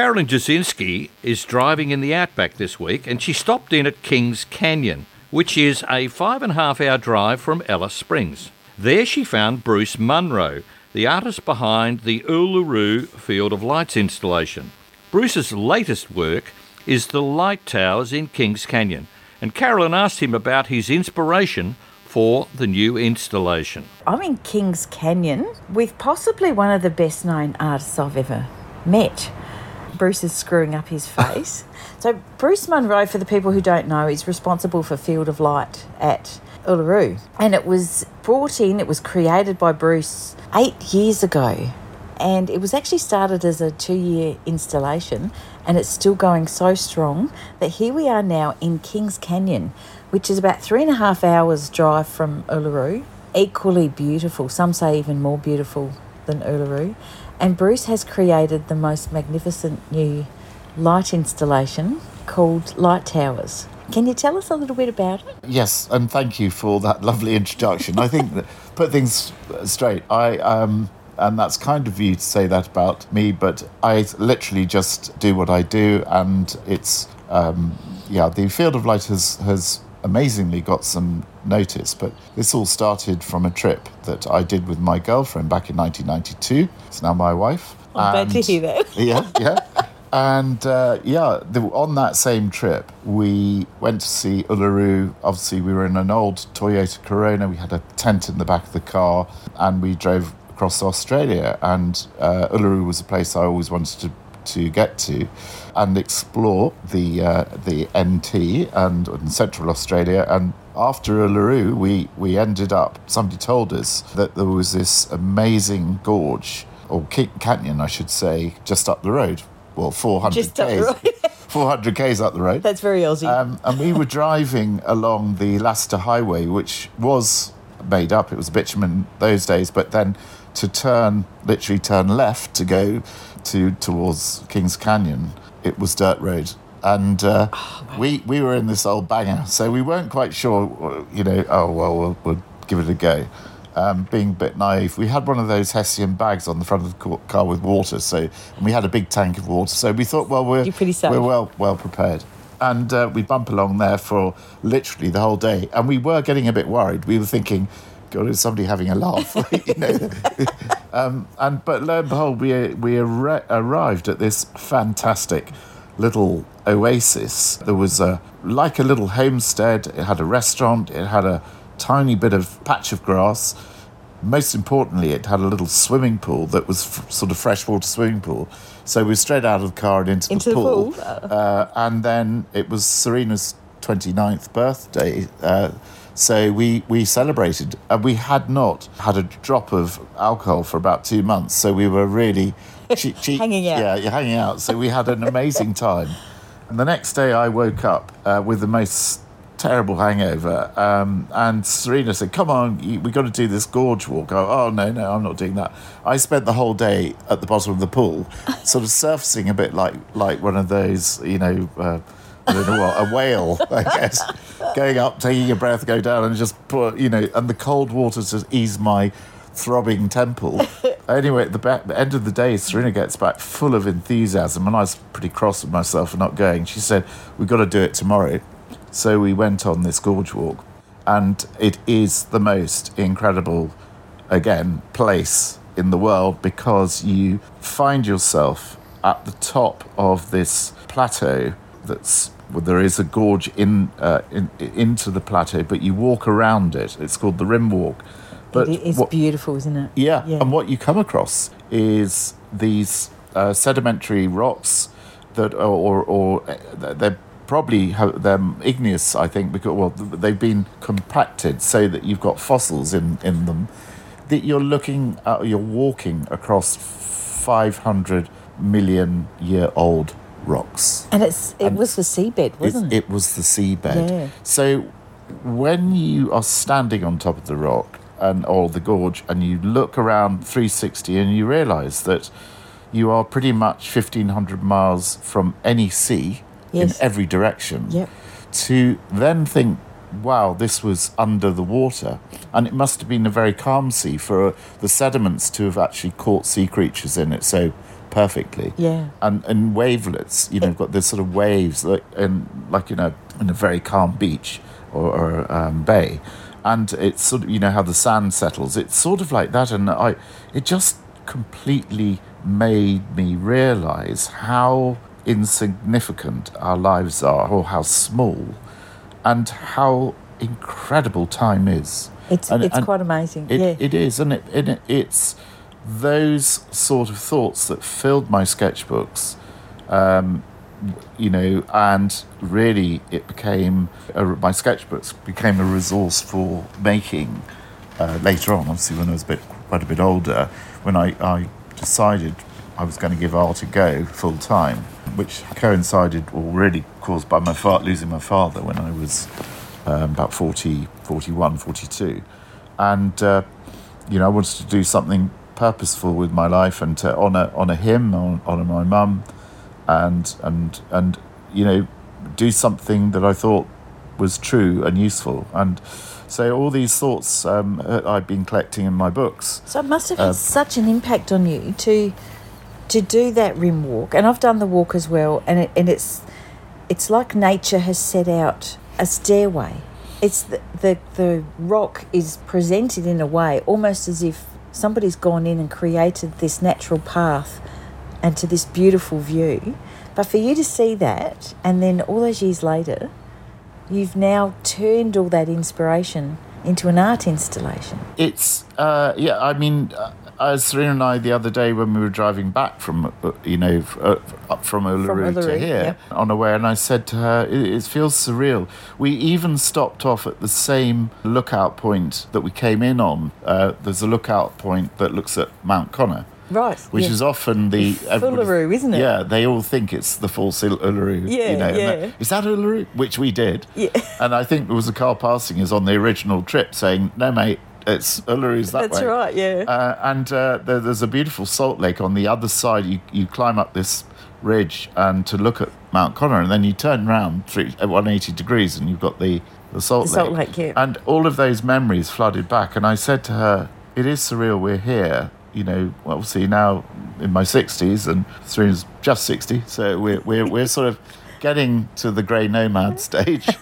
Carolyne Jasinski is driving in the outback this week and she stopped in at Kings Canyon, which is a five and a half hour drive from Alice Springs. There she found Bruce Munro, the artist behind the Uluru Field of Lights installation. Bruce's latest work is the light towers in Kings Canyon, and Carolyne asked him about his inspiration for the new installation. I'm in Kings Canyon with possibly one of the best known artists I've ever met. Bruce is screwing up his face. so, Bruce Munro, for the people who don't know, is responsible for Field of Light at Uluru. And it was brought in, it was created by Bruce eight years ago. And it was actually started as a two year installation, and it's still going so strong that here we are now in Kings Canyon, which is about three and a half hours' drive from Uluru. Equally beautiful, some say even more beautiful than Uluru. And Bruce has created the most magnificent new light installation called Light Towers. Can you tell us a little bit about it? Yes, and thank you for that lovely introduction. I think that put things straight. I um, and that's kind of you to say that about me, but I literally just do what I do, and it's um, yeah. The field of light has has amazingly got some notice, but this all started from a trip that I did with my girlfriend back in 1992. It's now my wife. I'm glad to hear that. yeah, yeah. And uh, yeah, the, on that same trip, we went to see Uluru. Obviously, we were in an old Toyota Corona. We had a tent in the back of the car, and we drove across Australia. And uh, Uluru was a place I always wanted to to get to and explore the uh, the NT and in Central Australia. And after Uluru, we we ended up. Somebody told us that there was this amazing gorge or canyon, I should say, just up the road. Well, 400 just k's. 400 k's up the road. That's very Aussie. Um, and we were driving along the Lasseter Highway, which was made up. It was bitumen those days, but then to turn, literally turn left to go to towards Kings Canyon, it was dirt road. And uh, oh, we we were in this old banger, so we weren't quite sure, you know. Oh well, we'll, we'll give it a go. Um, being a bit naive, we had one of those Hessian bags on the front of the car with water, so and we had a big tank of water. So we thought, well, we're we're well well prepared, and uh, we bump along there for literally the whole day. And we were getting a bit worried. We were thinking, God, is somebody having a laugh? you know. um, and but lo and behold, we we ar- arrived at this fantastic little oasis. There was a like a little homestead. It had a restaurant. It had a tiny bit of patch of grass. Most importantly, it had a little swimming pool that was f- sort of freshwater swimming pool. So we were straight out of the car and into, into the pool. pool. Uh, and then it was Serena's 29th birthday. Uh, so we, we celebrated, and we had not had a drop of alcohol for about two months. So we were really cheap, cheap hanging out. Yeah, you're hanging out. So we had an amazing time. And the next day, I woke up uh, with the most terrible hangover. Um, and Serena said, "Come on, we've got to do this gorge walk." oh no, no, I'm not doing that. I spent the whole day at the bottom of the pool, sort of surfacing a bit like like one of those, you know. Uh, I don't know what, a whale, I guess. Going up, taking a breath, go down, and just put, you know, and the cold water to ease my throbbing temple. anyway, at the, back, the end of the day, Serena gets back full of enthusiasm, and I was pretty cross with myself for not going. She said, We've got to do it tomorrow. So we went on this gorge walk, and it is the most incredible, again, place in the world because you find yourself at the top of this plateau that's well, there is a gorge in, uh, in into the plateau, but you walk around it. It's called the Rim Walk. But it is what, beautiful, isn't it? Yeah, yeah, and what you come across is these uh, sedimentary rocks that, are, or, or uh, they're probably they're igneous, I think, because well, they've been compacted so that you've got fossils in in them. That you're looking, at, you're walking across 500 million year old rocks. And it's it and was the seabed, wasn't it? It was the seabed. Yeah. So when you are standing on top of the rock and or the gorge and you look around 360 and you realize that you are pretty much 1500 miles from any sea yes. in every direction. Yep. To then think wow, this was under the water. And it must have been a very calm sea for uh, the sediments to have actually caught sea creatures in it. So perfectly. Yeah. And and wavelets, you know, you've got this sort of waves like in like in a in a very calm beach or, or um, bay, and it's sort of you know how the sand settles. It's sort of like that, and I it just completely made me realize how insignificant our lives are, or how small, and how incredible time is. It's And- it's and quite amazing. It, yeah. it is, and it, and it, it's those sort of thoughts that filled my sketchbooks, um, you know, and really it became a, my sketchbooks became a resource for making uh, later on. Obviously, when I was a bit quite a bit older, when I, I decided I was going to give art a go full time, which coincided or really caused by my fa- losing my father when I was um, about 40, 41, 42. And, uh, you know, I wanted to do something purposeful with my life and to honour, honour him, hon- honour my mum, and, and, and, you know, do something that I thought was true and useful. And so all these thoughts um, uh, I've been collecting in my books. So it must have Uh, had such an impact on you to to do that rim walk, and I've done the walk as well, and it, and it's it's like nature has set out a stairway. It's the, the the rock is presented in a way almost as if somebody's gone in and created this natural path and to this beautiful view. But for you to see that, and then all those years later, you've now turned all that inspiration into an art installation. It's uh, yeah. I mean, uh, as Serena and I the other day when we were driving back from uh, you know f- uh, up from Uluru, to here yep. on the way, and I said to her, it, "It feels surreal." We even stopped off at the same lookout point that we came in on. Uh, there's a lookout point that looks at Mount Connor. Right. Which yeah. is often the Uluru, isn't it? Yeah, they all think it's the false Uluru. Yeah, you know, yeah. Is that Uluru? Which we did. Yeah. And I think there was a car passing us on the original trip saying, "No, mate, it's Uluru's that That's way." right, yeah. Uh, and uh, there, there's a beautiful salt lake on the other side. You you climb up this ridge and to look at Mount Connor, and then you turn around three, at 180 degrees, and you've got the the salt The lake. Salt Lake, yeah. And all of those memories flooded back. And I said to her, "It is surreal. We're here." You know, well, obviously now in my 60s, and Serena's just 60, so we're we're we're sort of getting to the grey nomad stage.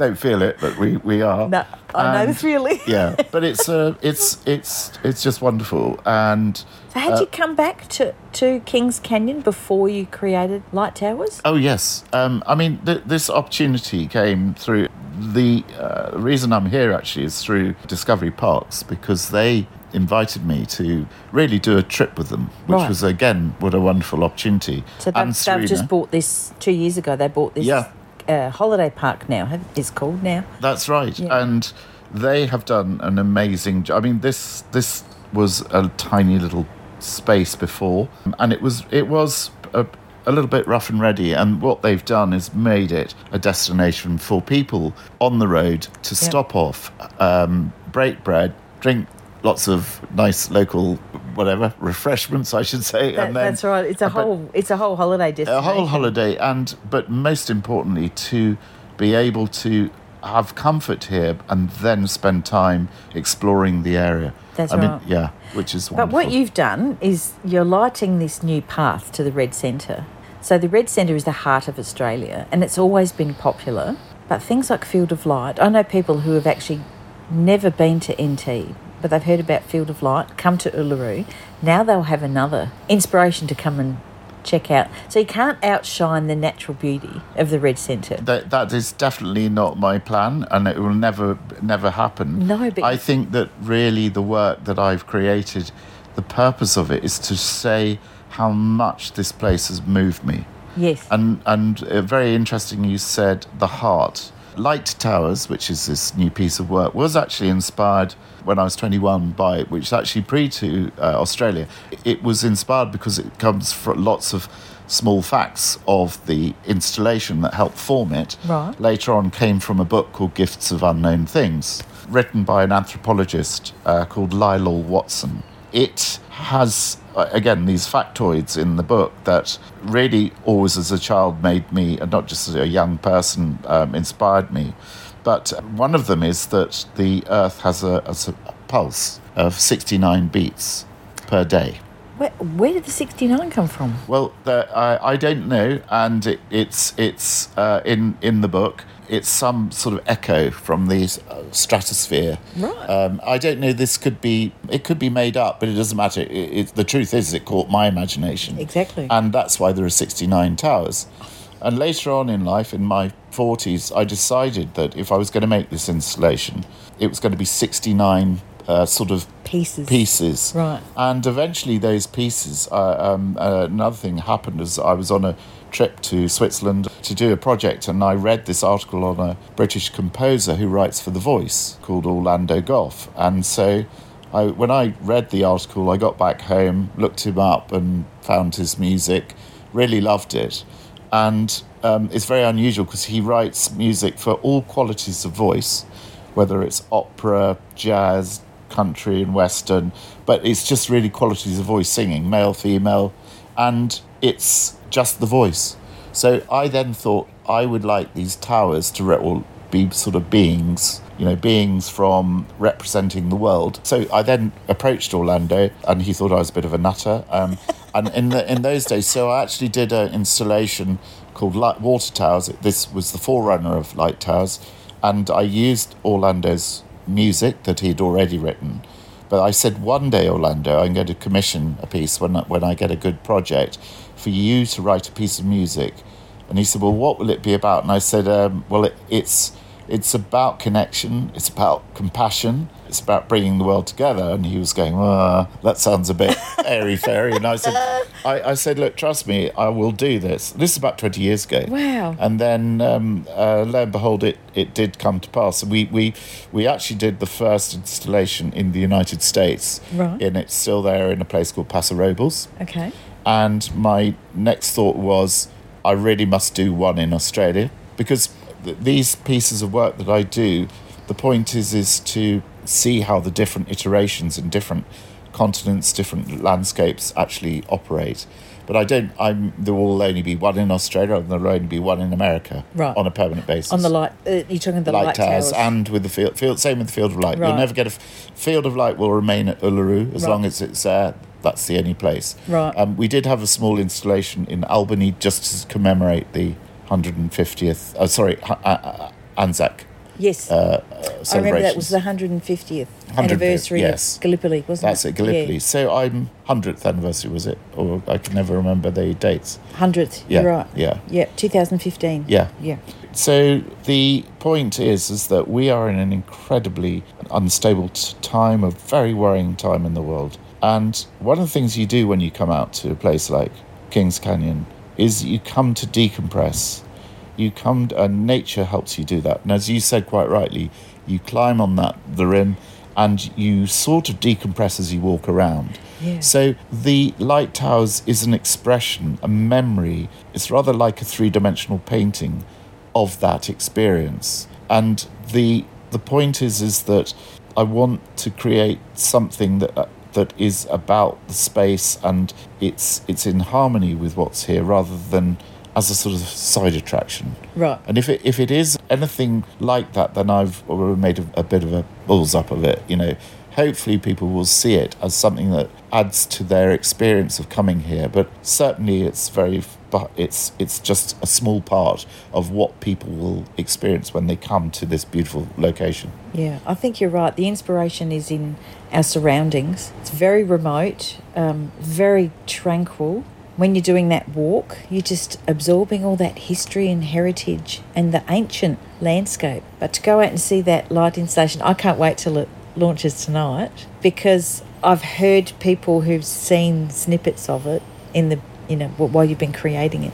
Don't feel it, but we, we are. No, I know the feeling. yeah, but it's uh, it's it's it's just wonderful, and So had you come back to, to Kings Canyon before you created Light Towers? oh yes, um, I mean th- this opportunity came through the uh, reason I'm here actually is through Discovery Parks because they invited me to really do a trip with them, which Right. was again what a wonderful opportunity. So they've, they've just bought this two years ago. They bought this Yeah. Uh, holiday park now. It's called now. That's right, Yeah. and they have done an amazing. job. I mean, this this was a tiny little space before, and it was it was a, a little bit rough and ready. And what they've done is made it a destination for people on the road to stop off, um, break bread, drink lots of nice local whatever refreshments, I should say, That, and then that's right. It's a whole it's a whole holiday a whole holiday and but most importantly to be able to have comfort here and then spend time exploring the area That's i mean yeah which is what But what you've done is you're lighting this new path to the Red Centre. So the Red Centre is the heart of Australia and it's always been popular. But things like Field of Light, I know people who have actually never been to NT, but they've heard about Field of Light, come to Uluru. Now they'll have another inspiration to come and check out. So you can't outshine the natural beauty of the Red Centre. that, that is definitely not my plan and it will never never happen No, but- i think that really the work that i've created the purpose of it is to say how much this place has moved me Yes. And and uh, very interesting, you said the heart. Light Towers, which is this new piece of work, was actually inspired when I was 21 by, which is actually pre to uh, Australia. It was inspired because it comes from lots of small facts of the installation that helped form it. Right. Later on, came from a book called Gifts of Unknown Things, written by an anthropologist uh, called Lyall Watson. It has, again, these factoids in the book that really always as a child made me, and not just as a young person, um, inspired me. But one of them is that the Earth has a, has a pulse of 69 beats per day. Where, where did the 69 come from? Well, the, I, I don't know, and it, it's it's uh, in in the book. It's some sort of echo from the uh, stratosphere. Right. Um, I don't know. This could be it could be made up, but it doesn't matter. It, it, the truth is, it caught my imagination. Exactly. And that's why there are sixty nine towers. And later on in life, in my forties, I decided that if I was going to make this installation, it was going to be sixty nine uh, sort of Pieces. pieces. Right. And eventually, those pieces. Uh, um, uh, another thing happened as I was on a trip to Switzerland to do a project, and I read this article on a British composer who writes for The Voice called Orlando Gough. And so, I, when I read the article, I got back home, looked him up, and found his music. Really loved it, and um, it's very unusual because he writes music for all qualities of voice, whether it's opera, jazz, country, and western. But it's just really qualities of voice singing, male, female, and it's just the voice. So I then thought I would like these towers to re- be sort of beings, you know, beings from representing the world. So I then approached Orlando, and he thought I was a bit of a nutter. Um, and in the, in those days, so I actually did an installation called Light Water Towers. This was the forerunner of Light Towers, and I used Orlando's music that he'd already written. But I said one day, Orlando, I'm going to commission a piece when when I get a good project for you to write a piece of music. And he said, Well, what will it be about? And I said, um, Well, it, it's it's about connection. It's about compassion. It's about bringing the world together. And he was going, "Ah, that sounds a bit airy fairy. And I said, I, I said, look, trust me, I will do this. This is about 20 years ago. Wow. And then, um, uh, lo and behold, it, it did come to pass. We, we, we actually did the first installation in the United States. Right. And it's still there in a place called Paso Robles. Okay. And my next thought was, I really must do one in Australia because th- these pieces of work that I do, the point is is to see how the different iterations and different continents, different landscapes actually operate. But I don't. I'm. There will only be one in Australia, and there will only be one in America Right. on a permanent basis On the light, uh, you're talking the light, light, towers, and with the field, field same with the field of light. Right. You'll never get a f- field of light will remain at Uluru as Right. long as it's there. That's the only place. Right. Um, we did have a small installation in Albany just to commemorate the 150th. Oh, sorry, uh, uh, Anzac yes. uh, I remember that was the 150th 150th, anniversary yes. of Gallipoli, wasn't That's it? That's it, Gallipoli. So I'm 100th anniversary, was it? Or I can never remember the dates. 100th, Yeah, you're right. yeah. Yeah, 2015. Yeah. Yeah. So the point is, is that we are in an incredibly unstable time, a very worrying time in the world. And one of the things you do when you come out to a place like Kings Canyon is you come to decompress. You come, to, and nature helps you do that. And as you said quite rightly, you climb on that the rim, and you sort of decompress as you walk around. Yeah. So the light towers is an expression, a memory. It's rather like a three-dimensional painting of that experience. And the the point is is that I want to create something that uh, that is about the space and it's it's in harmony with what's here rather than as a sort of side attraction. Right. And if it if it is anything like that, then I've already made a, a bit of a balls up of it. You know, hopefully people will see it as something that adds to their experience of coming here. But certainly, it's very but it's it's just a small part of what people will experience when they come to this beautiful location. Yeah, I think you're right. The inspiration is in our surroundings. It's very remote, um, very tranquil. When you're doing that walk, you're just absorbing all that history and heritage and the ancient landscape. But to go out and see that light installation, I can't wait till it launches tonight because I've heard people who've seen snippets of it in the you know while you've been creating it,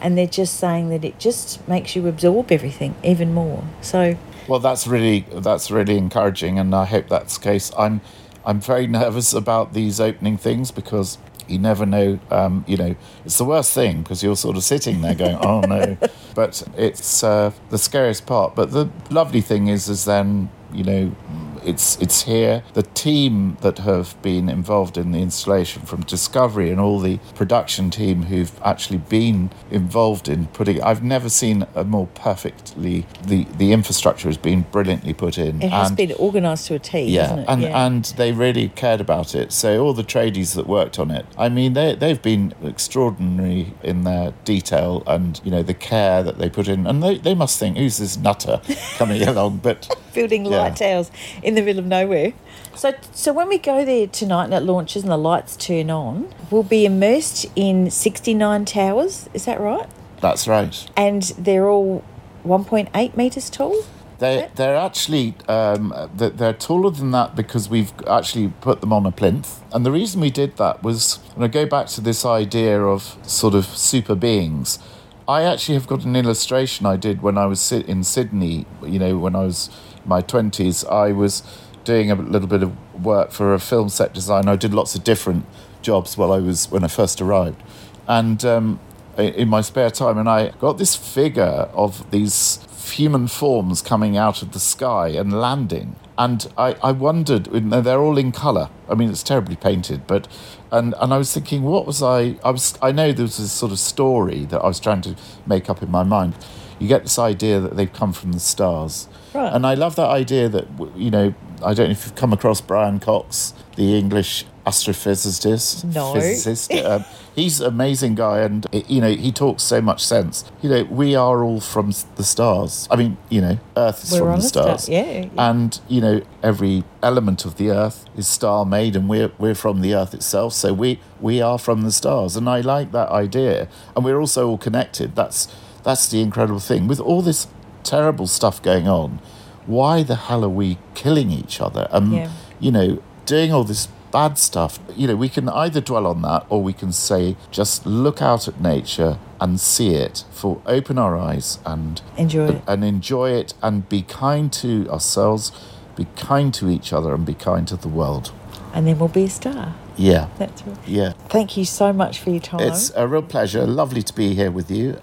and they're just saying that it just makes you absorb everything even more. So Well, that's really that's really encouraging, and I hope that's the case. I'm I'm very nervous about these opening things because you never know. Um, you know, it's the worst thing because you're sort of sitting there going, "Oh no," but it's uh, the scariest part. But the lovely thing is, is then you know, it's it's here. The team that have been involved in the installation from Discovery and all the production team who've actually been involved in putting. I've never seen a more perfectly the the infrastructure has been brilliantly put in. It has and- been organised to a T, yeah, hasn't it? and and they really cared about it. So all the tradies that worked on it, I mean, they they've been extraordinary in their detail and you know the care that they put in, and they, they must think who's this nutter coming along, but building Yeah. light towers in the middle of nowhere. So, so when we go there tonight and it launches and the lights turn on, we'll be immersed in 69 towers. Is that right? that's right. And they're all 1.8 metres tall. They they're actually um, they're, they're taller than that because we've actually put them on a plinth, and the reason we did that was, and I go back to this idea of sort of super beings. I actually have got an illustration I did when I was sit in Sydney. You know, when I was in my twenties, I was doing a little bit of work for a film set design. I did lots of different jobs while I was when I first arrived, and um, in my spare time, and I got this figure of these human forms coming out of the sky and landing. And I, I wondered, they're all in colour. I mean, it's terribly painted, but, and, and I was thinking, what was I, I was, I know there was this sort of story that I was trying to make up in my mind. You get this idea that they've come from the stars. Right. And I love that idea that, you know, I don't know if you've come across Brian Cox, the English astrophysicist. No. Physicist. um, he's an amazing guy, and you know he talks so much sense. You know, we are all from the stars. I mean, you know, Earth is We're from the a star- stars. yeah, yeah. And you know, every element of the Earth is star made, and we're we're from the Earth itself. So we we are from the stars, and I like that idea. And we're also all connected. That's that's the incredible thing with all this terrible stuff going on. Why the hell are we killing each other? And Yeah. you know, doing all this bad stuff, you know, we can either dwell on that or we can say, just look out at nature and see it, for open our eyes and Enjoy it. and enjoy it and be kind to ourselves, be kind to each other and be kind to the world. And then we'll be a star. Yeah. That's right. Yeah. Thank you so much for your time. It's a real pleasure. Lovely to be here with you.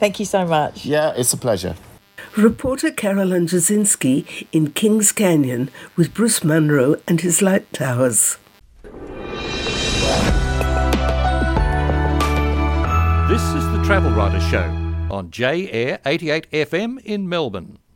Thank you so much. Yeah, it's a pleasure. Reporter Carolyne Jasinski in Kings Canyon with Bruce Munro and his light towers. This is the Travel Writer Show on J Air 88 FM in Melbourne.